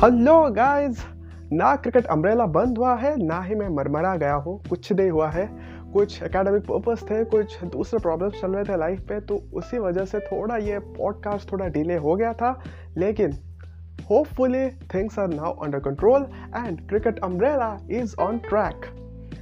Hello guys ना cricket umbrella बंद हुआ है, ना ही मैं मरमरा गया हूँ। कुछ नहीं हुआ है। कुछ एकेडमिक पर्पस थे, कुछ दूसरे प्रॉब्लम्स चल रहे थे लाइफ पे तो उसी वजह से थोड़ा ये पॉडकास्ट थोड़ा डिले हो गया था। लेकिन hopefully things are now under control and cricket umbrella is on track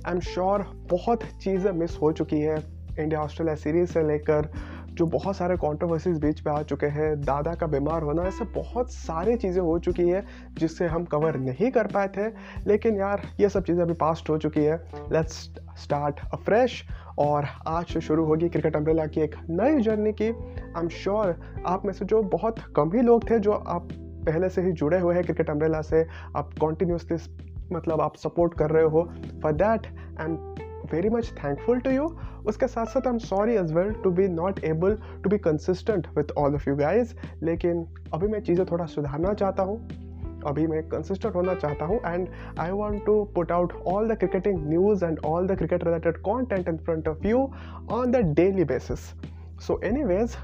I am sure बहुत चीज़ें मिस हो चुकी है। इंडिया ऑस्ट्रेलिया सीरीज़ से लेकर जो बहुत सारे कॉन्ट्रोवर्सीज बीच पे आ चुके हैं, दादा का बीमार होना, ऐसे बहुत सारी चीज़ें हो चुकी हैं जिससे हम कवर नहीं कर पाए थे। लेकिन यार, ये सब चीज़ें अभी पास्ट हो चुकी है। लेट्स स्टार्ट फ्रेश और आज से शुरू होगी क्रिकेट अम्ब्रेला की एक नई जर्नी की। आई एम श्योर आप में से जो बहुत कम ही लोग थे जो आप पहले से ही जुड़े हुए हैं क्रिकेट अम्ब्रेला से। आप कॉन्टीन्यूसली मतलब आप सपोर्ट कर रहे हो। For that and very much thankful to you उसके साथ साथ I am sorry as well to be not able to be consistent with all of you guys लेकिन अभी मैं चीज़ें थोड़ा सुधारना चाहता हूँ। अभी मैं कंसिस्टेंट होना चाहता हूँ and I want to put out all the cricketing news and all the cricket related content in front of you on the daily basis so anyways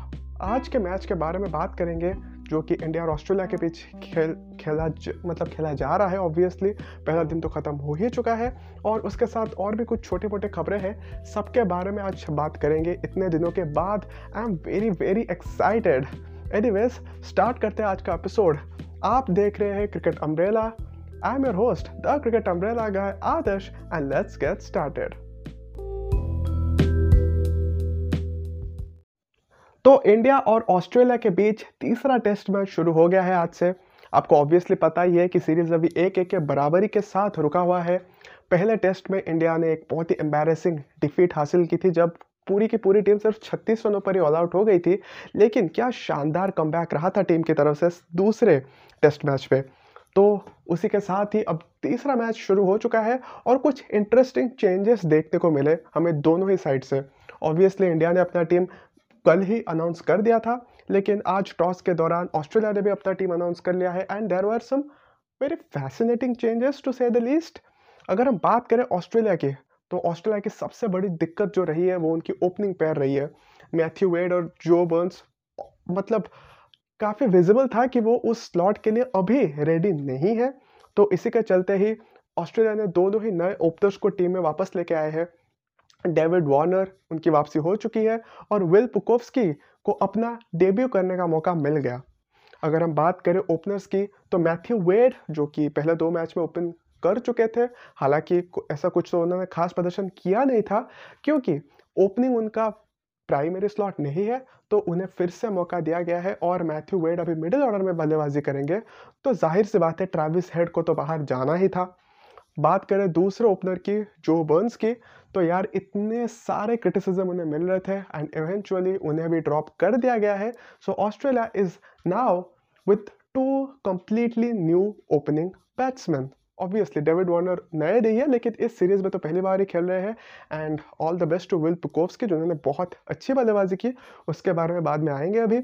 आज के मैच के बारे में बात करेंगे। जो कि इंडिया और ऑस्ट्रेलिया के बीच खेल खेला ज, मतलब खेला जा रहा है ऑब्वियसली पहला दिन तो ख़त्म हो ही चुका है। और उसके साथ और भी कुछ छोटे मोटे खबरें हैं सबके बारे में आज बात करेंगे इतने दिनों के बाद। I am very very excited anyways start करते हैं आज का एपिसोड आप देख रहे हैं cricket umbrella I am your host the cricket umbrella guy Adarsh and let's get started तो इंडिया और ऑस्ट्रेलिया के बीच तीसरा टेस्ट मैच शुरू हो गया है आज से। आपको ऑब्वियसली पता ही है कि सीरीज़ अभी एक एक के बराबरी के साथ रुका हुआ है। पहले टेस्ट में इंडिया ने एक बहुत ही एम्बेरसिंग डिफीट हासिल की थी, जब पूरी की पूरी टीम सिर्फ़ 36 रनों पर ही ऑल आउट हो गई थी। लेकिन क्या शानदार कम रहा था टीम की तरफ़ से दूसरे टेस्ट मैच पे। तो उसी के साथ ही अब तीसरा मैच शुरू हो चुका है और कुछ इंटरेस्टिंग चेंजेस देखने को मिले हमें दोनों ही साइड से। ऑब्वियसली इंडिया ने अपना टीम कल ही अनाउंस कर दिया था, लेकिन आज टॉस के दौरान ऑस्ट्रेलिया ने भी अपना टीम अनाउंस कर लिया है and there are some very fascinating changes to say the least अगर हम बात करें ऑस्ट्रेलिया की तो ऑस्ट्रेलिया की सबसे बड़ी दिक्कत जो रही है वो उनकी ओपनिंग पैर रही है। मैथ्यू वेड और जो बर्न्स मतलब काफ़ी विजिबल था कि वो उस स्लॉट के लिए अभी रेडी नहीं है। तो इसी के चलते ही ऑस्ट्रेलिया ने दोनों ही नए ओपनर्स को टीम में वापस लेके आए हैं। डेविड वार्नर उनकी वापसी हो चुकी है और विल पुकोव्सकी को अपना डेब्यू करने का मौका मिल गया। अगर हम बात करें ओपनर्स की तो मैथ्यू वेड, जो कि पहले दो मैच में ओपन कर चुके थे, हालाँकि ऐसा कुछ तो उन्होंने खास प्रदर्शन किया नहीं था, क्योंकि ओपनिंग उनका प्राइमरी स्लॉट नहीं है तो उन्हें फिर से मौका दिया गया है और मैथ्यू वेड अभी मिडिल ऑर्डर में बल्लेबाजी करेंगे। तो ज़ाहिर सी बात है, ट्रेविस हेड को तो बाहर जाना ही था। बात करें दूसरे ओपनर की, जो बर्न्स की तो यार इतने सारे क्रिटिसिज्म उन्हें मिल रहे थे एंड इवेंचुअली उन्हें भी ड्रॉप कर दिया गया है। So Australia is now with two completely new opening batsman obviously David Warner नए नहीं है, लेकिन इस सीरीज़ में तो पहली बार ही खेल रहे हैं। And all the best to Will Pucovski जिन्होंने बहुत अच्छी बल्लेबाजी की। उसके बारे में बाद में आएँगे अभी।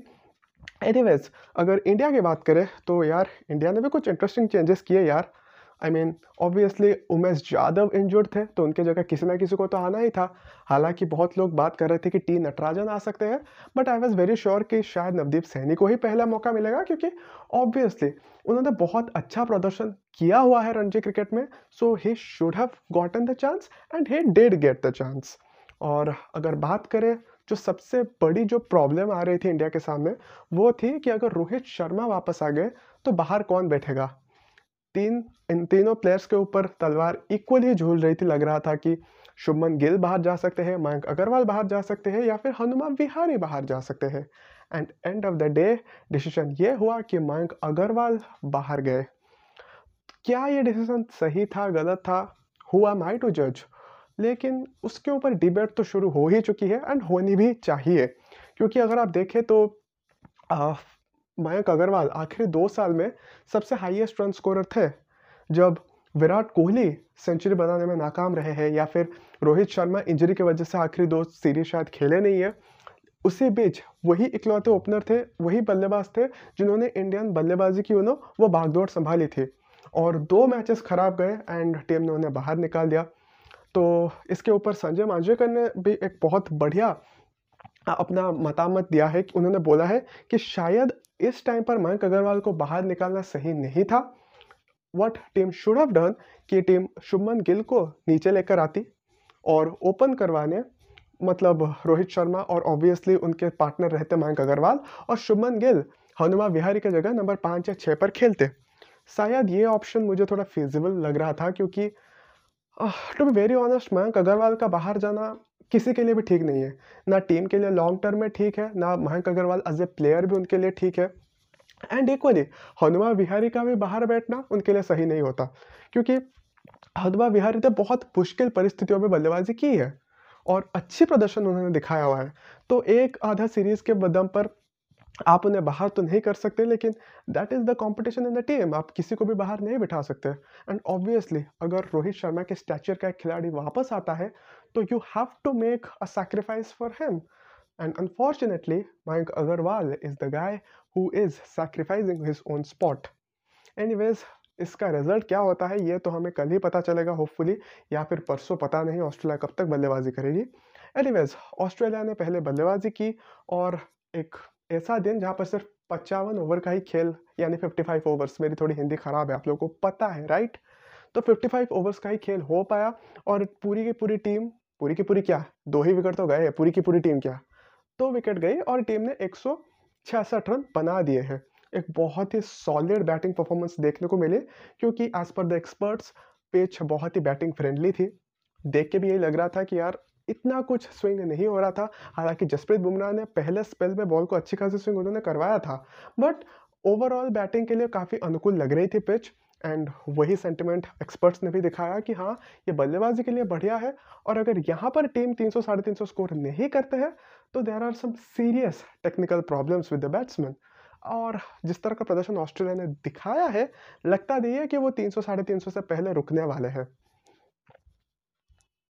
एनीवेज अगर इंडिया की बात करें तो यार इंडिया ने भी कुछ इंटरेस्टिंग चेंजेस किए यार। I mean obviously Umesh Yadav injured थे तो उनके जगह किसी ना किसी को तो आना ही था। हालाँकि बहुत लोग बात कर रहे थे कि टी नटराजन आ सकते हैं but I was very sure कि शायद नवदीप सैनी को ही पहला मौका मिलेगा, क्योंकि ऑब्वियसली उन्होंने बहुत अच्छा प्रदर्शन किया हुआ है रणजी क्रिकेट में so he should have gotten the chance and he did get the chance और अगर बात करें, जो सबसे बड़ी जो प्रॉब्लम आ रही थी इंडिया के सामने, वो थी कि अगर रोहित शर्मा वापस आ गए तो बाहर कौन बैठेगा? तीन, इन तीनों प्लेयर्स के ऊपर तलवार इक्वली झूल रही थी, लग रहा था कि शुभमन गिल बाहर जा सकते हैं, मयंक अग्रवाल बाहर जा सकते हैं, या फिर हनुमान विहारी बाहर जा सकते हैं। And end of the day decision ये हुआ कि मयंक अग्रवाल बाहर गए। क्या ये डिसीज़न सही था, गलत था? हुआ माई टू जज लेकिन उसके ऊपर डिबेट तो शुरू हो ही चुकी है एंड होनी भी चाहिए। क्योंकि अगर आप देखें तो मयंक अग्रवाल आखिरी दो साल में सबसे हाईएस्ट रन स्कोरर थे। जब विराट कोहली सेंचुरी बनाने में नाकाम रहे हैं या फिर रोहित शर्मा इंजरी की वजह से आखिरी दो सीरीज़ शायद खेले नहीं है, उसी बीच वही इकलौते ओपनर थे, वही बल्लेबाज थे जिन्होंने इंडियन बल्लेबाजी की उन्होंने वो भागदौड़ संभाली थी। और दो मैचेस खराब गए एंड टीम ने उन्हें बाहर निकाल दिया। तो इसके ऊपर संजय मांजरेकर ने भी एक बहुत बढ़िया अपना मतामत दिया है कि उन्होंने बोला है कि शायद इस टाइम पर मयंक अग्रवाल को बाहर निकालना सही नहीं था। What team should have done कि टीम शुभमन गिल को नीचे लेकर आती और ओपन करवाने मतलब रोहित शर्मा और ऑब्वियसली उनके पार्टनर रहते मयंक अग्रवाल और शुभमन गिल हनुमा विहारी की जगह नंबर पाँच या छः पर खेलते। शायद ये ऑप्शन मुझे थोड़ा फिजिबल लग रहा था क्योंकि to be very honest Mayank Agarwal का बाहर जाना किसी के लिए भी ठीक नहीं है। ना टीम के लिए लॉन्ग टर्म में ठीक है, ना Mayank Agarwal as a player भी उनके लिए ठीक है। एंड इक्वली हनुमा विहारी का भी बाहर बैठना उनके लिए सही नहीं होता। क्योंकि हनुमा विहारी ने बहुत मुश्किल परिस्थितियों में बल्लेबाजी की है और अच्छी प्रदर्शन उन्होंने दिखाया हुआ है। तो एक आधा सीरीज़ के बदम पर आप उन्हें बाहर तो नहीं कर सकते, लेकिन that is the competition in the team आप किसी को भी बाहर नहीं बिठा सकते। एंड ऑब्वियसली अगर रोहित शर्मा के स्टैचर का एक खिलाड़ी वापस आता है तो you have to make a sacrifice for him and unfortunately Mayank Agarwal is the guy who is sacrificing his own spot anyways इसका रिज़ल्ट क्या होता है, ये तो हमें कल ही पता चलेगा होपफुली या फिर परसों पता नहीं, ऑस्ट्रेलिया कब तक बल्लेबाजी करेगी। एनीवेज ऑस्ट्रेलिया ने पहले बल्लेबाजी की और एक ऐसा दिन जहाँ पर सिर्फ़ पचावन ओवर का ही खेल, यानी 55 ओवर्स मेरी थोड़ी हिंदी ख़राब है, आप लोगों को पता है राइट तो 55 ओवर्स का ही खेल हो पाया और पूरी की पूरी टीम पूरी की पूरी क्या? दो ही विकेट तो गए, पूरी की पूरी टीम क्या? दो विकेट गई और टीम ने एक सौ छियासठ रन बना दिए हैं। एक बहुत ही सॉलिड बैटिंग परफॉर्मेंस देखने को मिली, क्योंकि as per the experts pitch बहुत ही बैटिंग फ्रेंडली थी। देख के भी यही लग रहा था कि यार, इतना कुछ स्विंग नहीं हो रहा था। हालाँकि जसप्रीत बुमराह ने पहले स्पेल में बॉल को अच्छी खासी स्विंग उन्होंने करवाया था बट ओवरऑल बैटिंग के लिए काफ़ी अनुकूल लग रही थी पिच एंड वही सेंटिमेंट एक्सपर्ट्स ने भी दिखाया कि हाँ ये बल्लेबाजी के लिए बढ़िया है। और अगर यहाँ पर टीम 300 साढ़े तीन सौ स्कोर नहीं करते हैं तो there are some serious technical problems with the batsman और जिस तरह का प्रदर्शन ऑस्ट्रेलिया ने दिखाया है, लगता नहीं है कि वो 300 साढ़े तीन सौ से पहले रुकने वाले हैं।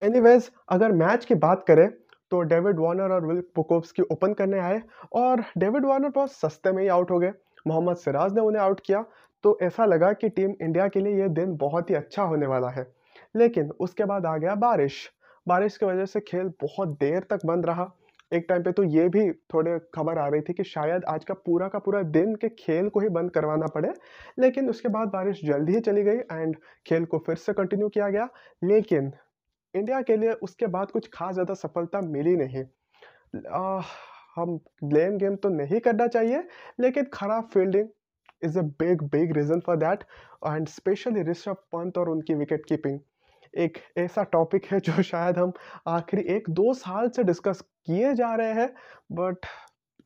एनीवेज अगर मैच की बात करें तो डेविड वार्नर और विल पुकोव्स ओपन करने आए। और डेविड वार्नर बहुत सस्ते में ही आउट हो गए। मोहम्मद सिराज ने उन्हें आउट किया। तो ऐसा लगा कि टीम इंडिया के लिए यह दिन बहुत ही अच्छा होने वाला है। लेकिन उसके बाद आ गया बारिश। बारिश की वजह से खेल बहुत देर तक बंद रहा। एक टाइम पे तो ये भी थोड़े खबर आ रही थी कि शायद आज का पूरा का पूरा दिन के खेल को ही बंद करवाना पड़े। लेकिन उसके बाद बारिश जल्दी ही चली गई एंड खेल को फिर से कंटिन्यू किया गया। लेकिन इंडिया के लिए उसके बाद कुछ खास ज़्यादा सफलता मिली नहीं। आ, हम ब्लेम गेम तो नहीं करना चाहिए लेकिन खराब fielding is a big big reason for that and especially Rishabh Pant और उनकी विकेट कीपिंग एक ऐसा टॉपिक है जो शायद हम आखिरी एक दो साल से डिस्कस किए जा रहे हैं बट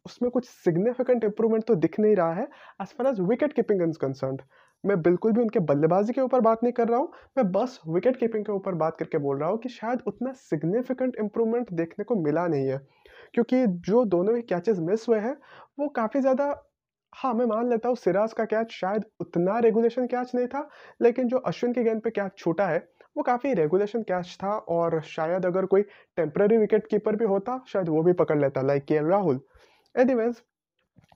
उसमें कुछ सिग्निफिकेंट इंप्रूवमेंट तो दिख नहीं रहा है as far as wicket keeping is concern मैं बिल्कुल भी उनके बल्लेबाजी के ऊपर बात नहीं कर रहा हूँ, मैं बस विकेट कीपिंग के ऊपर बात करके बोल रहा हूँ कि शायद उतना सिग्निफिकेंट इंप्रूवमेंट देखने को मिला नहीं है, क्योंकि जो दोनों ही कैचेस मिस हुए हैं, वो काफ़ी ज़्यादा हाँ मैं मान लेता हूँ सिराज का कैच शायद उतना रेगुलेशन कैच नहीं था, लेकिन जो अश्विन की गेंद पे कैच छूटा है, वो काफ़ी रेगुलेशन कैच था और शायद अगर कोई टेम्प्रेरी विकेट कीपर भी होता, शायद वो भी पकड़ लेता like K Rahul. Any anyways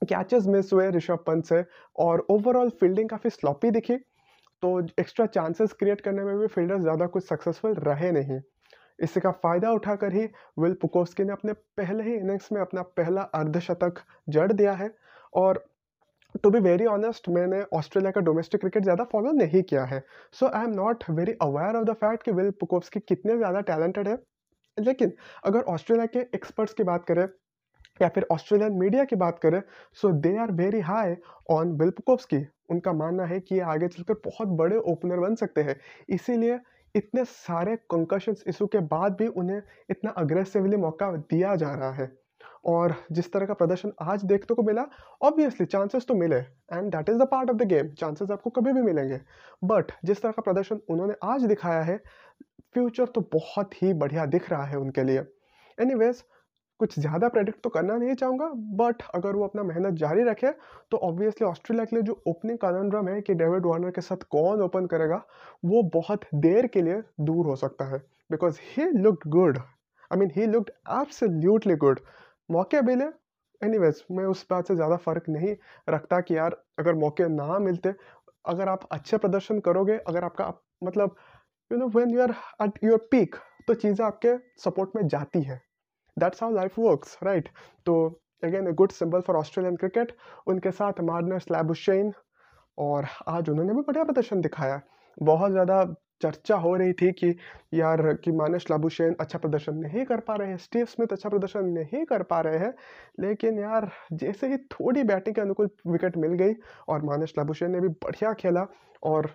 catches miss हुए ऋषभ पंत से और ओवरऑल फील्डिंग काफ़ी स्लॉपी दिखी तो एक्स्ट्रा चांसेस क्रिएट करने में भी फील्डर ज़्यादा कुछ सक्सेसफुल रहे नहीं। इसी का फ़ायदा उठाकर ही विल पुकोस्की ने अपने पहले ही इनिंग्स में अपना पहला अर्धशतक जड़ दिया है और टू बी वेरी ऑनेस्ट मैंने ऑस्ट्रेलिया का डोमेस्टिक क्रिकेट ज़्यादा फॉलो नहीं किया है। So I am not very aware of the fact कि विल पुकोव्सकी कितने ज़्यादा टैलेंटेड है। लेकिन, अगर ऑस्ट्रेलिया के एक्सपर्ट्स की बात करें, या फिर ऑस्ट्रेलियन मीडिया की बात करें so they are very high on Will Pucovski उनका मानना है कि ये आगे चलकर बहुत बड़े ओपनर बन सकते हैं। इसीलिए इतने सारे कंकशन इशू के बाद भी उन्हें इतना अग्रेसिवली मौका दिया जा रहा है। और जिस तरह का प्रदर्शन आज देखने को मिला ऑब्वियसली चांसेस तो मिले and that is the part of the game chances आपको कभी भी मिलेंगे। बट जिस तरह का प्रदर्शन उन्होंने आज दिखाया है फ्यूचर तो बहुत ही बढ़िया दिख रहा है उनके लिए। एनी कुछ ज़्यादा प्रेडिक्ट तो करना नहीं चाहूँगा बट अगर वो अपना मेहनत जारी रखे तो ऑब्वियसली ऑस्ट्रेलिया के लिए जो ओपनिंग कलंड्रम है कि डेविड वार्नर के साथ कौन ओपन करेगा, वो बहुत देर के लिए दूर हो सकता है। Because he looked good I mean he looked absolutely good मौके मिले एनीवेज मैं उस बात से ज़्यादा फ़र्क नहीं रखता कि यार अगर मौके ना मिलते अगर आप अच्छे प्रदर्शन करोगे अगर आपका आप, मतलब you know when you are at your peak तो चीज़ें आपके सपोर्ट में जाती है that's how life works right तो again a good symbol for Australian cricket उनके साथ मार्नर स्लैबुशेन और आज उन्होंने भी बढ़िया प्रदर्शन दिखाया। बहुत ज़्यादा चर्चा हो रही थी कि यार कि मानस लाबुशेन अच्छा प्रदर्शन नहीं कर पा रहे हैं, स्टीव स्मिथ अच्छा प्रदर्शन नहीं कर पा रहे हैं। लेकिन यार जैसे ही थोड़ी बैटिंग के अनुकूल विकेट मिल गई और मानस लाबुशेन ने भी बढ़िया खेला और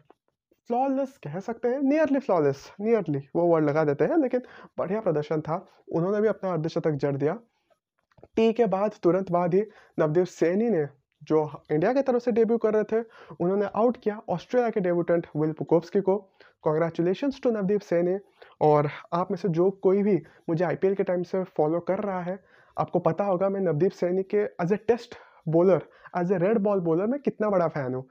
फ्लॉलेस कह सकते हैं, नियरली फ्लॉलेस नियरली वो वर्ड लगा देते हैं लेकिन बढ़िया प्रदर्शन था। उन्होंने भी अपना अर्धशतक जड़ दिया। टी के बाद तुरंत बाद ही नवदीप सैनी ने जो इंडिया की तरफ़ से डेब्यू कर रहे थे उन्होंने आउट किया ऑस्ट्रेलिया के डेब्यूटेंट विल पुकोव्स्की को कॉन्ग्रेचुलेशन टू नवदीप सैनी और आप में से जो कोई भी मुझे आईपीएल के टाइम से फॉलो कर रहा है, आपको पता होगा मैं नवदीप सैनी के as a test bowler as a red ball bowler मैं कितना बड़ा फ़ैन हूँ।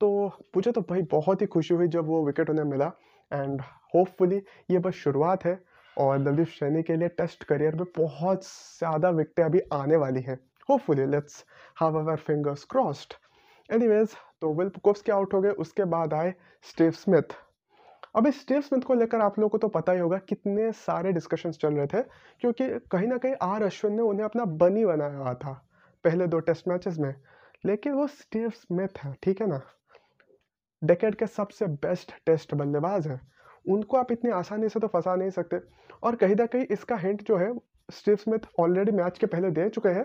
तो मुझे तो भाई बहुत ही खुशी हुई जब वो विकेट उन्हें मिला एंड होपफुली ये बस शुरुआत है और नवदीप सैनी के लिए टेस्ट करियर में बहुत ज़्यादा विकटें अभी आने वाली हैं। Hopefully let's have our fingers crossed anyways तो विल के आउट हो गए, उसके बाद आए स्टीव स्मिथ अब इस स्टीव स्मिथ को लेकर आप लोगों को तो पता ही होगा कितने सारे डिस्कशंस चल रहे थे, क्योंकि कहीं ना कहीं आर अश्विन ने उन्हें अपना बनी बनाया हुआ था पहले दो टेस्ट मैचेस में, लेकिन वो स्टीव स्मिथ है, ठीक है ना? डेकेड के सबसे बेस्ट टेस्ट बल्लेबाज हैं। उनको आप इतनी आसानी से तो फंसा नहीं सकते। और कहीं ना कहीं इसका हिंट जो है, स्टीव स्मिथ ऑलरेडी मैच के पहले दे चुके हैं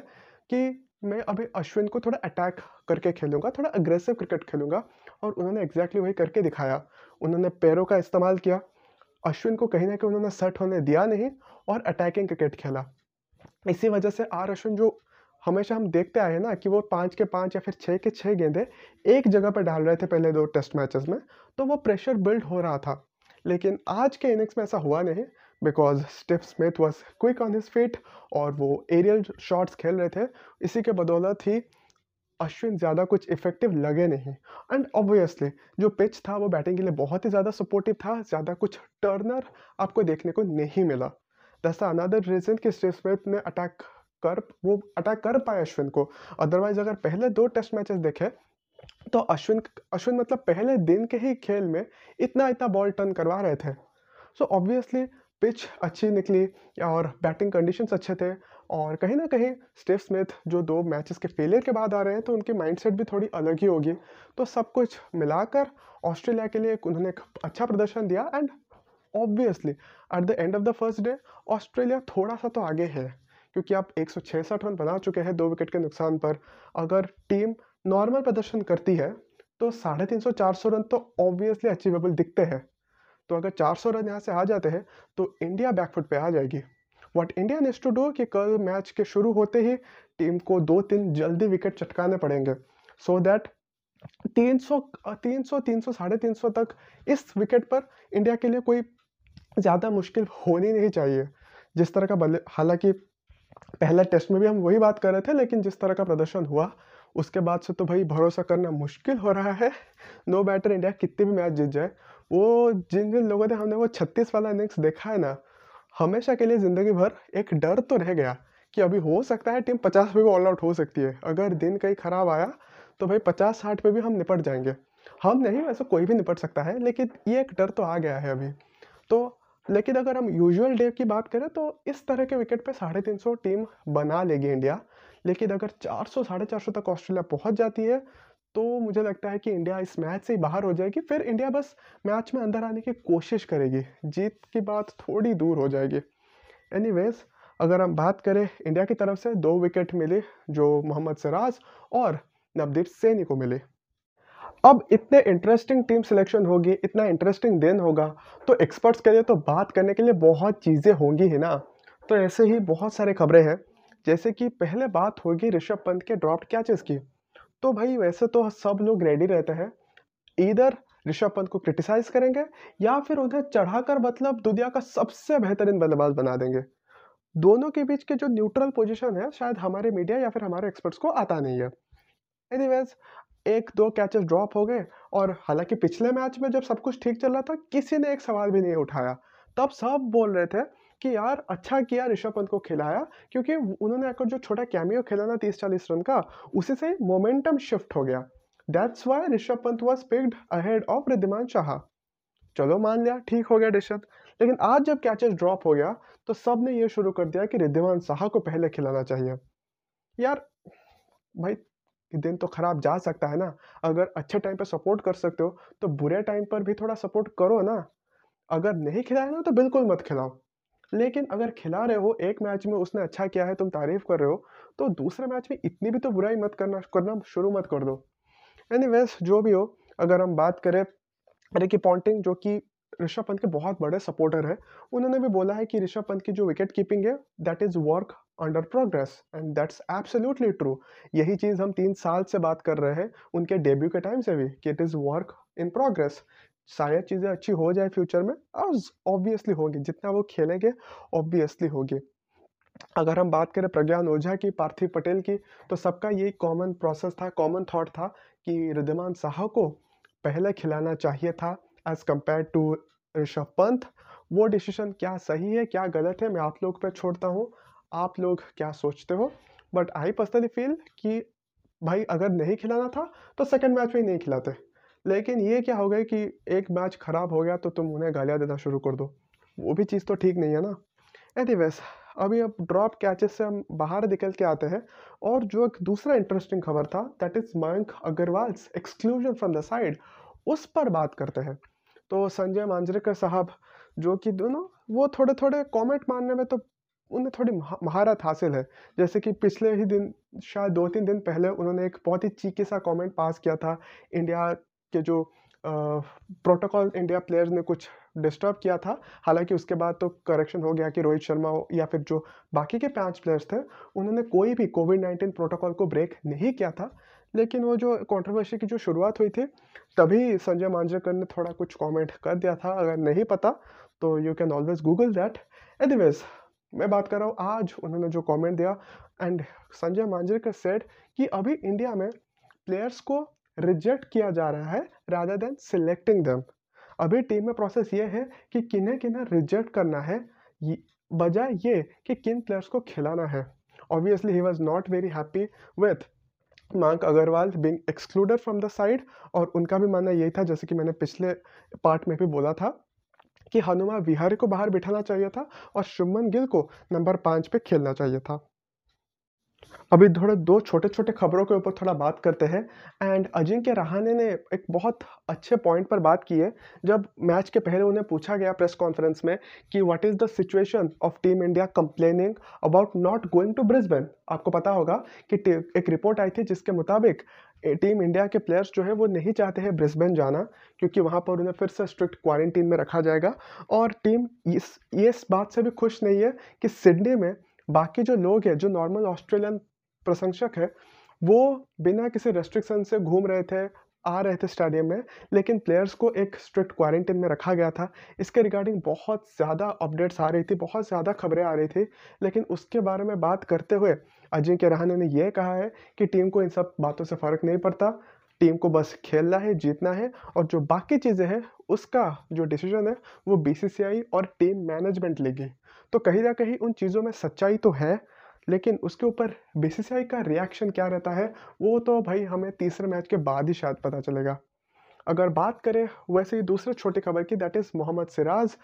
कि मैं अभी अश्विन को थोड़ा अटैक करके खेलूँगा, थोड़ा अग्रेसिव क्रिकेट खेलूँगा। और उन्होंने एग्जैक्टली वही करके दिखाया। उन्होंने पैरों का इस्तेमाल किया। अश्विन को कहीं ना कहीं उन्होंने सेट होने दिया नहीं और अटैकिंग क्रिकेट खेला। इसी वजह से आर अश्विन जो हमेशा हम देखते आए हैं ना कि वो पाँच के पाँच या फिर छः के छः गेंदे एक जगह पर डाल रहे थे पहले दो टेस्ट मैचेस में तो वो प्रेशर बिल्ड हो रहा था। लेकिन आज के इनिंग्स में ऐसा हुआ नहीं because Steve Smith was quick on his feet और वो एरियल शॉट्स खेल रहे थे। इसी के बदौलत ही अश्विन ज़्यादा कुछ इफ़ेक्टिव लगे नहीं। एंड ऑब्वियसली जो पिच था, वो बैटिंग के लिए बहुत ही ज़्यादा सपोर्टिव था, ज़्यादा कुछ टर्नर आपको देखने को नहीं मिला। दैट्स अनदर रीज़न कि स्टिव स्मिथ ने अटैक कर, वो अटैक कर पाए अश्विन को। अदरवाइज़ अगर पहले दो टेस्ट मैचेस देखे तो अश्विन अश्विन मतलब पहले दिन के ही खेल में इतना इतना बॉल टर्न करवा रहे थे। सो so ऑब्वियसली पिच अच्छी निकली और बैटिंग कंडीशंस अच्छे थे। और कहीं ना कहीं स्टीव स्मिथ जो दो मैचेस के फेलियर के बाद आ रहे हैं तो उनकी माइंडसेट भी थोड़ी अलग ही होगी। तो सब कुछ मिलाकर ऑस्ट्रेलिया के लिए उन्होंने अच्छा प्रदर्शन दिया and obviously at the end of the first day Australia थोड़ा सा तो आगे है, क्योंकि आप एक रन बना चुके हैं दो विकेट के नुकसान पर। अगर टीम नॉर्मल प्रदर्शन करती है तो साढ़े तीन सौ चार सौ रन तो ऑब्वियसली अचीवेबल दिखते हैं। तो अगर 400 रन यहाँ से आ जाते हैं तो इंडिया बैकफुट पे आ जाएगी। What India needs to do कि कल मैच के शुरू होते ही टीम को दो तीन जल्दी विकेट चटकाने पड़ेंगे। सो दैट 300 300 300 साढ़े तीन सौ तक इस विकेट पर इंडिया के लिए कोई ज़्यादा मुश्किल होनी नहीं चाहिए। जिस तरह का बल्ले हालाँकि पहला टेस्ट में भी हम वही बात कर रहे थे, लेकिन जिस तरह का प्रदर्शन हुआ, उसके बाद से तो भाई भरोसा करना मुश्किल हो रहा है। नो बैटर इंडिया कितने भी मैच जीत जाए। वो जिन जिन लोगों ने हमने वो छत्तीस वाला इनिंग्स देखा है ना हमेशा के लिए ज़िंदगी भर एक डर तो रह गया कि अभी हो सकता है टीम पचास पे भी ऑल आउट हो सकती है। अगर दिन कहीं ख़राब आया तो भाई पचास, साठ पे भी हम निपट जाएँगे। हम नहीं, वैसे कोई भी निपट सकता है, लेकिन ये एक डर तो आ गया है अभी। तो लेकिन अगर हम यूजुअल डे की बात करें तो इस तरह के विकेट पे साढ़े तीन सौ टीम बना लेगी इंडिया। लेकिन अगर चार सौ, साढ़े चार सौ तक ऑस्ट्रेलिया पहुँच जाती है तो मुझे लगता है कि इंडिया इस मैच से ही बाहर हो जाएगी। फिर इंडिया बस मैच में अंदर आने की कोशिश करेगी। जीत की बात थोड़ी दूर हो जाएगी। एनीवेज अगर हम बात करें इंडिया की तरफ़ से, दो विकेट मिले जो मोहम्मद सिराज और नवदीप सैनी को मिले। अब इतने इंटरेस्टिंग टीम सिलेक्शन होगी, इतना इंटरेस्टिंग दिन होगा तो एक्सपर्ट्स के लिए तो बात करने के लिए बहुत चीज़ें होंगी ही ना। तो ऐसे ही बहुत सारे खबरें हैं, जैसे कि पहले बात होगी ऋषभ पंत के ड्रॉप कैचेस की। तो भाई वैसे तो सब लोग रेडी रहते हैं। इधर ऋषभ पंत को क्रिटिसाइज करेंगे या फिर उन्हें चढ़ाकर मतलब दुनिया का सबसे बेहतरीन बल्लेबाज बना देंगे। दोनों के बीच के जो न्यूट्रल पोजीशन है, शायद हमारे मीडिया या फिर हमारे एक्सपर्ट्स को आता नहीं है। एनीवेज एक दो कैचेस ड्रॉप हो गए और हालाँकि पिछले मैच में जब सब कुछ ठीक चल रहा था, किसी ने एक सवाल भी नहीं उठाया। तब सब बोल रहे थे कि यार अच्छा किया ऋषभ पंत को खिलाया, क्योंकि उन्होंने आकर जो छोटा कैमियो खेला ना तीस चालीस रन का, उसी से मोमेंटम शिफ्ट हो गया। That's why Rishabh Pant was picked ahead of Wriddhiman Saha चलो मान लिया, ठीक हो गया डिशत लेकिन आज जब कैचेस ड्रॉप हो गया तो सबने ये शुरू कर दिया कि रिद्धिमान शाह को पहले खिलाना चाहिए। यार, भाई दिन तो ख़राब जा सकता है ना। अगर अच्छे टाइम पे सपोर्ट कर सकते हो तो बुरे टाइम पर भी थोड़ा सपोर्ट करो ना। अगर नहीं खिलाया ना तो बिल्कुल मत खिलाओ। लेकिन अगर खिला रहे हो, एक मैच में उसने अच्छा किया है, तुम तारीफ़ कर रहे हो तो दूसरे मैच में इतनी भी तो बुराई मत करना करना शुरू मत कर दो। एनी जो भी हो, अगर हम बात करें रिकी पॉन्टिंग जो कि ऋषभ पंत के बहुत बड़े सपोर्टर है, उन्होंने भी बोला है कि ऋषभ पंत की जो विकेट कीपिंग है that is work under progress and that's absolutely true यही चीज़ हम तीन साल से बात कर रहे हैं, उनके डेब्यू के टाइम से भी, कि it is work in progress शायद चीज़ें अच्छी हो जाए फ्यूचर में और ऑब्वियसली होगी। जितना वो खेलेंगे ऑब्वियसली होगी। अगर हम बात करें प्रज्ञान ओझा की, पार्थिव पटेल की तो सबका यही कॉमन प्रोसेस था कॉमन थॉट था कि रिद्धिमान साह को पहले खिलाना चाहिए था as compare to Rishabh Pant. वो डिसीज़न क्या सही है, क्या गलत है, मैं आप लोग पे छोड़ता हूँ। आप लोग क्या सोचते हो? बट आई पर्सनली फील कि भाई अगर नहीं खिलाना था तो सेकंड मैच में ही नहीं खिलाते। लेकिन ये क्या हो गया कि एक मैच ख़राब हो गया तो तुम उन्हें गालियाँ देना शुरू कर दो। वो भी चीज़ तो ठीक नहीं है ना। एनीवेज अभी अब ड्रॉप कैचेस से हम बाहर निकल के आते हैं और जो एक दूसरा इंटरेस्टिंग खबर था that is Mayank Agarwal's exclusion from the side उस पर बात करते हैं। तो संजय मांजरेकर साहब, जो कि दोनों वो थोड़े थोड़े कमेंट मारने में तो उन्हें थोड़ी महारत हासिल है। जैसे कि पिछले ही दिन, शायद दो तीन दिन पहले उन्होंने एक बहुत ही चीकी सा कमेंट पास किया था इंडिया के जो प्रोटोकॉल इंडिया प्लेयर्स ने कुछ डिस्टर्ब किया था, हालाँकि उसके बाद तो करेक्शन हो गया कि रोहित शर्मा या फिर जो बाकी के पाँच प्लेयर्स थे, उन्होंने कोई भी कोविड नाइन्टीन प्रोटोकॉल को ब्रेक नहीं किया था। लेकिन वो जो कंट्रोवर्सी की जो शुरुआत हुई थी, तभी संजय मांजरेकर ने थोड़ा कुछ कमेंट कर दिया था, अगर नहीं पता तो you can always Google that anyways मैं बात कर रहा हूँ, आज उन्होंने जो कमेंट दिया एंड संजय मांजरेकर सेड कि अभी इंडिया में प्लेयर्स को रिजेक्ट किया जा रहा है रादर देन सिलेक्टिंग देम अभी टीम में प्रोसेस ये है कि किन्हें किन्हें रिजेक्ट करना है बजाय ये कि किन प्लेयर्स को खिलाना है। Obviously he was not very happy with Mayank Agarwal being excluded from the side और उनका भी मानना यही था, जैसे कि मैंने पिछले पार्ट में भी बोला था कि हनुमा विहारी को बाहर बिठाना चाहिए था और शुभमन गिल को नंबर पाँच पे खेलना चाहिए था। अभी थोड़े दो छोटे छोटे खबरों के ऊपर थोड़ा बात करते हैं। एंड अजिंक्य रहाने ने एक बहुत अच्छे पॉइंट पर बात की है। जब मैच के पहले उन्हें पूछा गया प्रेस कॉन्फ्रेंस में कि what is the situation of team India complaining about not going to Brisbane आपको पता होगा कि एक रिपोर्ट आई थी जिसके मुताबिक टीम इंडिया के प्लेयर्स जो है वो नहीं चाहते हैं ब्रिस्बेन जाना, क्योंकि वहाँ पर उन्हें फिर से स्ट्रिक्ट क्वारंटीन में रखा जाएगा। और टीम इस इस बात से भी खुश नहीं है कि सिडनी में बाकी जो लोग हैं, जो नॉर्मल ऑस्ट्रेलियन प्रशंसक है। वो बिना किसी रेस्ट्रिक्शन से घूम रहे थे, आ रहे थे स्टेडियम में, लेकिन प्लेयर्स को एक स्ट्रिक्ट क्वारंटीन में रखा गया था। इसके रिगार्डिंग बहुत ज़्यादा अपडेट्स आ रही थी, बहुत ज़्यादा खबरें आ रही थी। लेकिन उसके बारे में बात करते हुए अजिंक्य रहाने ने यह कहा है कि टीम को इन सब बातों से फ़र्क नहीं पड़ता। टीम को बस खेलना है, जीतना है और जो बाकी चीज़ें हैं, उसका जो डिसीज़न है, वो बीसीसीआई और टीम मैनेजमेंट लेगी। तो कहीं ना कहीं उन चीज़ों में सच्चाई तो है लेकिन उसके ऊपर बीसीसीआई का रिएक्शन क्या रहता है, वो तो भाई हमें तीसरे मैच के बाद ही शायद पता चलेगा। अगर बात करें वैसे ही दूसरे छोटी खबर की दैट इज़ मोहम्मद सिराज,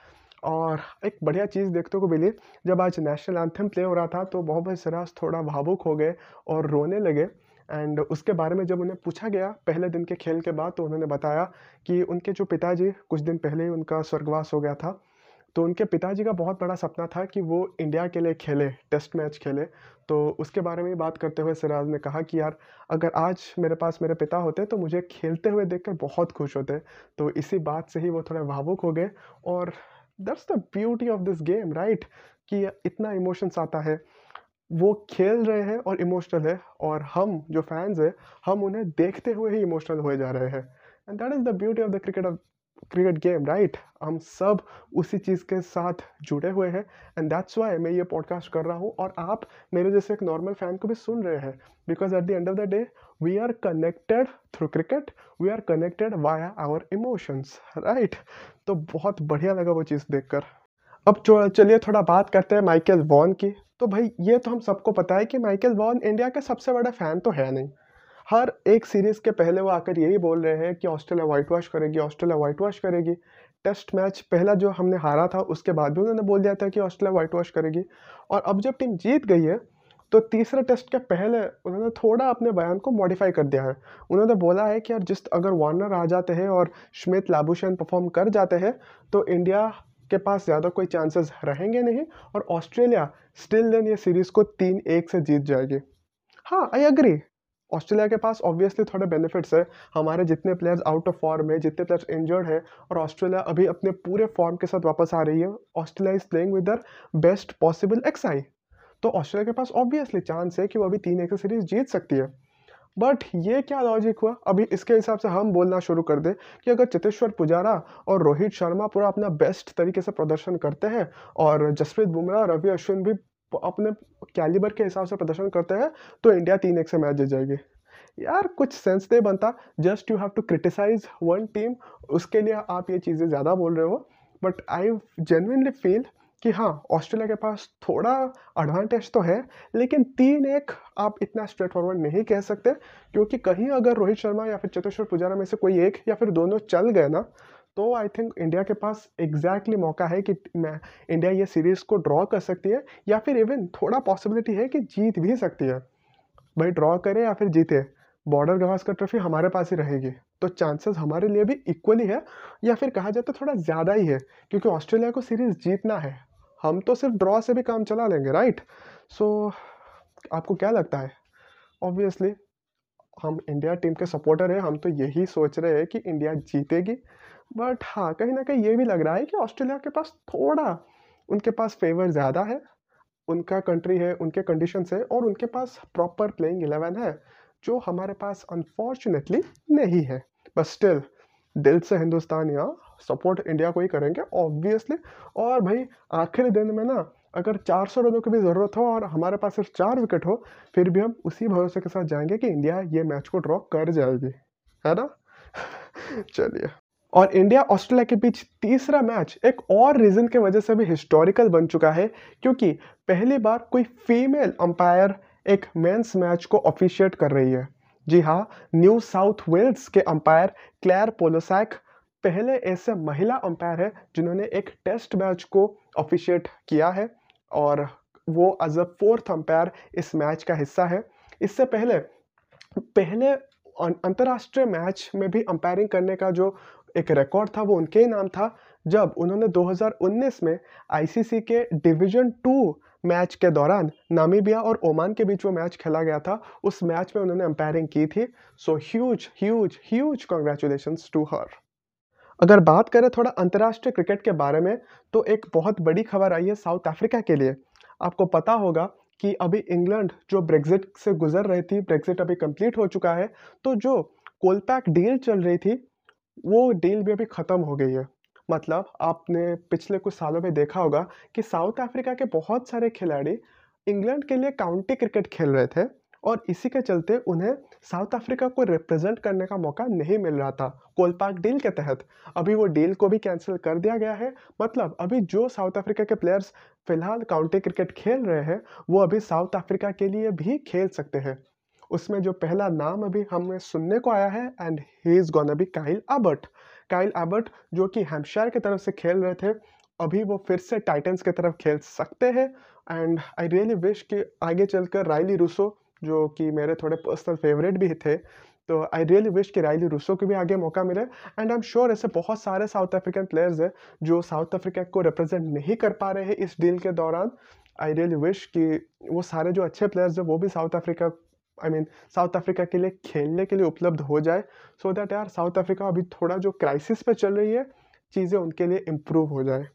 और एक बढ़िया चीज़ देखने को मिली, जब आज नेशनल एंथम प्ले हो रहा था तो मोहम्मद सिराज थोड़ा भावुक हो गए और रोने लगे। एंड उसके बारे में जब उन्हें पूछा गया पहले दिन के खेल के बाद तो उन्होंने बताया कि उनके जो पिताजी, कुछ दिन पहले ही उनका स्वर्गवास हो गया था। तो उनके पिताजी का बहुत बड़ा सपना था कि वो इंडिया के लिए खेले, टेस्ट मैच खेले। तो उसके बारे में बात करते हुए सिराज ने कहा कि, यार, अगर आज मेरे पास मेरे पिता होते तो मुझे खेलते हुए देखकर बहुत खुश होते। तो इसी बात से ही वो थोड़े भावुक हो गए और that's the beauty of this game right कि इतना इमोशंस आता है। वो खेल रहे हैं और इमोशनल है और हम जो फैंस हैं, हम उन्हें देखते हुए ही इमोशनल हो जा रहे हैं। And that is the beauty of the cricket of cricket game, right? हम सब उसी चीज़ के साथ जुड़े हुए हैं एंड दैट्स वाई मैं ये पॉडकास्ट कर रहा हूँ, और आप मेरे जैसे एक नॉर्मल फ़ैन को भी सुन रहे हैं because at the end of the day we are connected through cricket we are connected via our emotions right तो बहुत बढ़िया लगा वो चीज़ देखकर। अब चलिए थोड़ा बात करते हैं माइकल वॉन की। तो भाई, ये तो हम सबको पता है कि माइकल वॉन इंडिया के सबसे बड़ा फ़ैन तो है नहीं। हर एक सीरीज़ के पहले वो आकर यही बोल रहे हैं कि ऑस्ट्रेलिया वाइट वॉश करेगी ऑस्ट्रेलिया वाइट वॉश करेगी। टेस्ट मैच पहला जो हमने हारा था, उसके बाद भी उन्होंने बोल दिया था कि ऑस्ट्रेलिया वाइट वॉश करेगी। और अब जब टीम जीत गई है तो तीसरे टेस्ट के पहले उन्होंने थोड़ा अपने बयान को मॉडिफाई कर दिया है। उन्होंने बोला है कि यार, जिस अगर वार्नर आ जाते हैं और श्मित लाबुशन परफॉर्म कर जाते हैं तो इंडिया के पास ज़्यादा कोई चांसेस रहेंगे नहीं और ऑस्ट्रेलिया स्टिल देन ये सीरीज़ को तीन एक से जीत जाएगी। हाँ आई अग्री ऑस्ट्रेलिया के पास ऑब्वियसली थोड़े बेनिफिट्स है। हमारे जितने प्लेयर्स आउट ऑफ़ फॉर्म है, जितने प्लेयर्स इंजर्ड है, और ऑस्ट्रेलिया अभी अपने पूरे फॉर्म के साथ वापस आ रही है। Australia is playing with their best possible XI तो ऑस्ट्रेलिया के पास ऑब्वियसली चांस है कि वो अभी तीन एक सीरीज़ जीत सकती है। बट ये क्या लॉजिक हुआ? अभी इसके हिसाब से हम बोलना शुरू कर दें कि अगर चतेश्वर पुजारा और रोहित शर्मा पूरा अपना बेस्ट तरीके से प्रदर्शन करते हैं, और जसप्रीत बुमराह, रवि अश्विन भी अपने कैलिबर के हिसाब से प्रदर्शन करते हैं तो इंडिया तीन एक से मैच जीत जाएगी। यार, कुछ सेंस नहीं बनता। Just you have to criticise one team, उसके लिए आप ये चीज़ें ज़्यादा बोल रहे हो। बट आई जेनविनली फील कि हाँ ऑस्ट्रेलिया के पास थोड़ा एडवांटेज तो है, लेकिन तीन एक आप इतना स्ट्रेट फॉरवर्ड नहीं कह सकते, क्योंकि कहीं अगर रोहित शर्मा या फिर चतेश्वर पुजारा में से कोई एक या फिर दोनों चल गए ना तो आई थिंक इंडिया के पास एग्जैक्टली exactly मौका है कि मैं इंडिया ये सीरीज़ को ड्रॉ कर सकती है या फिर इवन थोड़ा पॉसिबिलिटी है कि जीत भी सकती है। भाई ड्रॉ करे या फिर जीते बॉर्डर गवास्कर ट्रॉफी हमारे पास ही रहेगी। तो चांसेस हमारे लिए भी इक्वली है या फिर कहा जाए तो थोड़ा ज़्यादा ही है क्योंकि ऑस्ट्रेलिया को सीरीज़ जीतना है। हम तो सिर्फ़ ड्रॉ से भी काम चला लेंगे राइट सो so, आपको क्या लगता है? ऑब्वियसली हम इंडिया टीम के सपोर्टर हैं हम तो यही सोच रहे हैं कि इंडिया जीतेगी। बट हाँ कहीं ना कहीं ये भी लग रहा है कि ऑस्ट्रेलिया के पास थोड़ा उनके पास फेवर ज़्यादा है। उनका कंट्री है, उनके कंडीशंस है और उनके पास प्रॉपर प्लेइंग इलेवन है, जो हमारे पास अनफॉर्चुनेटली नहीं है। बट स्टिल दिल से हिंदुस्तान यहाँ सपोर्ट इंडिया को ही करेंगे ऑब्वियसली और भाई, आखिरी दिन में ना, अगर 400 रनों की भी ज़रूरत हो और हमारे पास सिर्फ़ चार विकेट हो, फिर भी हम उसी भरोसे के साथ जाएँगे कि इंडिया ये मैच को ड्रॉ कर जाएगी। है ना? चलिए। और इंडिया ऑस्ट्रेलिया के बीच तीसरा मैच एक और रीज़न के वजह से भी हिस्टोरिकल बन चुका है, क्योंकि पहली बार कोई फीमेल अंपायर एक मेंस मैच को ऑफिशिएट कर रही है। जी हाँ न्यू साउथ वेल्स के अंपायर क्लेयर पोलोसैक पहले ऐसे महिला अंपायर है जिन्होंने एक टेस्ट मैच को ऑफिशिएट किया है और वो एज अ फोर्थ अंपायर इस मैच का हिस्सा है। इससे पहले पहले अंतर्राष्ट्रीय मैच में भी अंपायरिंग करने का जो एक रिकॉर्ड था, वो उनके ही नाम था, जब उन्होंने 2019 में आईसीसी के डिवीज़न टू मैच के दौरान नामीबिया और ओमान के बीच वो मैच खेला गया था। उस मैच में उन्होंने अंपायरिंग की थी। So huge huge huge congratulation to her अगर बात करें थोड़ा अंतर्राष्ट्रीय क्रिकेट के बारे में तो एक बहुत बड़ी खबर आई है साउथ अफ्रीका के लिए। आपको पता होगा कि अभी इंग्लैंड जो ब्रेग्जिट से गुजर रही थी ब्रेग्जिट अभी कंप्लीट हो चुका है तो जो कोलपैक डील चल रही थी वो डील भी अभी ख़त्म हो गई है। मतलब आपने पिछले कुछ सालों में देखा होगा कि साउथ अफ्रीका के बहुत सारे खिलाड़ी इंग्लैंड के लिए काउंटी क्रिकेट खेल रहे थे और इसी के चलते उन्हें साउथ अफ्रीका को रिप्रेजेंट करने का मौका नहीं मिल रहा था कोलपाक डील के तहत। अभी वो डील को भी कैंसिल कर दिया गया है। मतलब अभी जो साउथ अफ्रीका के प्लेयर्स फ़िलहाल काउंटी क्रिकेट खेल रहे हैं, वो अभी साउथ अफ्रीका के लिए भी खेल सकते हैं। उसमें जो पहला नाम अभी हमें सुनने को आया है and he is gonna be Kyle Abbott Kyle Abbott जो कि हेम्पशायर की तरफ़ से खेल रहे थे, अभी वो फिर से टाइटन्स की तरफ़ खेल सकते हैं एंड आई रियली विश कि आगे चलकर रायली रूसो जो कि मेरे थोड़े पर्सनल फेवरेट भी थे तो आई रियली विश कि रायली रूसो को भी आगे मौका मिले एंड आई एम श्योर ऐसे बहुत सारे साउथ अफ्रीकन प्लेयर्स हैं, जो साउथ अफ्रीका को रिप्रेजेंट नहीं कर पा रहे हैं इस डील के दौरान। आई रियली विश कि वो सारे जो अच्छे प्लेयर्स हैं, वो भी South Africa I mean South Africa के लिए, खेलने के लिए उपलब्ध हो जाए सो so दैट यार साउथ अफ्रीका अभी थोड़ा जो क्राइसिस पे चल रही है, चीज़ें उनके लिए इम्प्रूव हो जाए।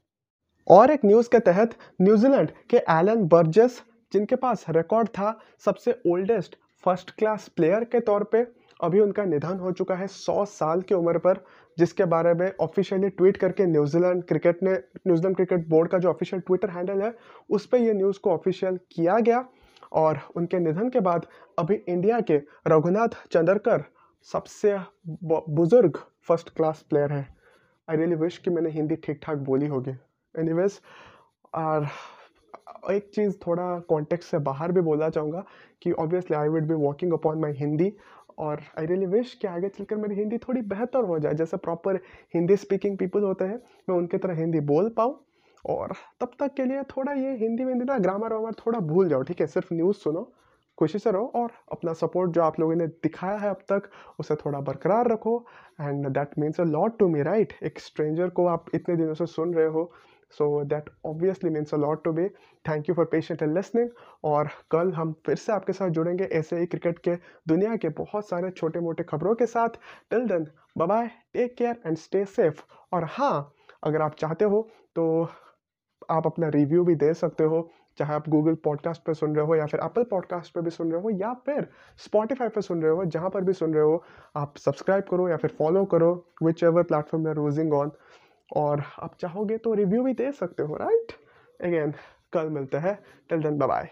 और एक न्यूज़ के तहत न्यूजीलैंड के एलन बर्जस जिनके पास रिकॉर्ड था सबसे ओल्डेस्ट फ़र्स्ट क्लास प्लेयर के तौर पे, अभी उनका निधन हो चुका है सौ साल की उम्र पर, जिसके बारे में ऑफिशियली ट्वीट करके न्यूजीलैंड क्रिकेट ने न्यूजीलैंड क्रिकेट बोर्ड का जो ऑफिशियल ट्विटर हैंडल है, उस पर यह न्यूज़ को ऑफिशियल किया गया। और उनके निधन के बाद अभी इंडिया के रघुनाथ चंद्रकर सबसे बुज़ुर्ग फ़र्स्ट क्लास प्लेयर है। आई रियली विश कि मैंने हिंदी ठीक ठाक बोली होगी। एनीवेज और एक चीज़ थोड़ा कॉन्टेक्स्ट से बाहर भी बोलना चाहूँगा कि obviously I would be working upon my Hindi और आई रियली विश कि आगे चलकर मेरी हिंदी थोड़ी बेहतर हो जाए। जैसे प्रॉपर हिंदी स्पीकिंग पीपल होते हैं, मैं उनकी तरह हिंदी बोल पाऊँ। और तब तक के लिए थोड़ा ये हिंदी विंदी ना ग्रामर वामर थोड़ा भूल जाओ, ठीक है? सिर्फ़ न्यूज़ सुनो से रहो और अपना सपोर्ट जो आप लोगों ने दिखाया है अब तक, उसे थोड़ा बरकरार रखो। And that means a lot to me right एक स्ट्रेंजर को आप इतने दिनों से सुन रहे हो so that obviously means a lot to be thank you for patient and listening और कल हम फिर से आपके साथ जुड़ेंगे ऐसे ही क्रिकेट के, दुनिया के बहुत सारे छोटे मोटे खबरों के साथ। Till then bye take care and stay safe और हाँ अगर आप चाहते हो तो आप अपना रिव्यू भी दे सकते हो, चाहे आप गूगल पॉडकास्ट पर सुन रहे हो या फिर एप्पल पॉडकास्ट पर भी सुन रहे हो या फिर स्पॉटिफाई पर सुन रहे हो, जहाँ पर भी सुन रहे हो, आप सब्सक्राइब करो या फिर फॉलो करो whichever platform you are roaming on और आप चाहोगे तो रिव्यू भी दे सकते हो राइट अगेन कल मिलते हैं. Till then bye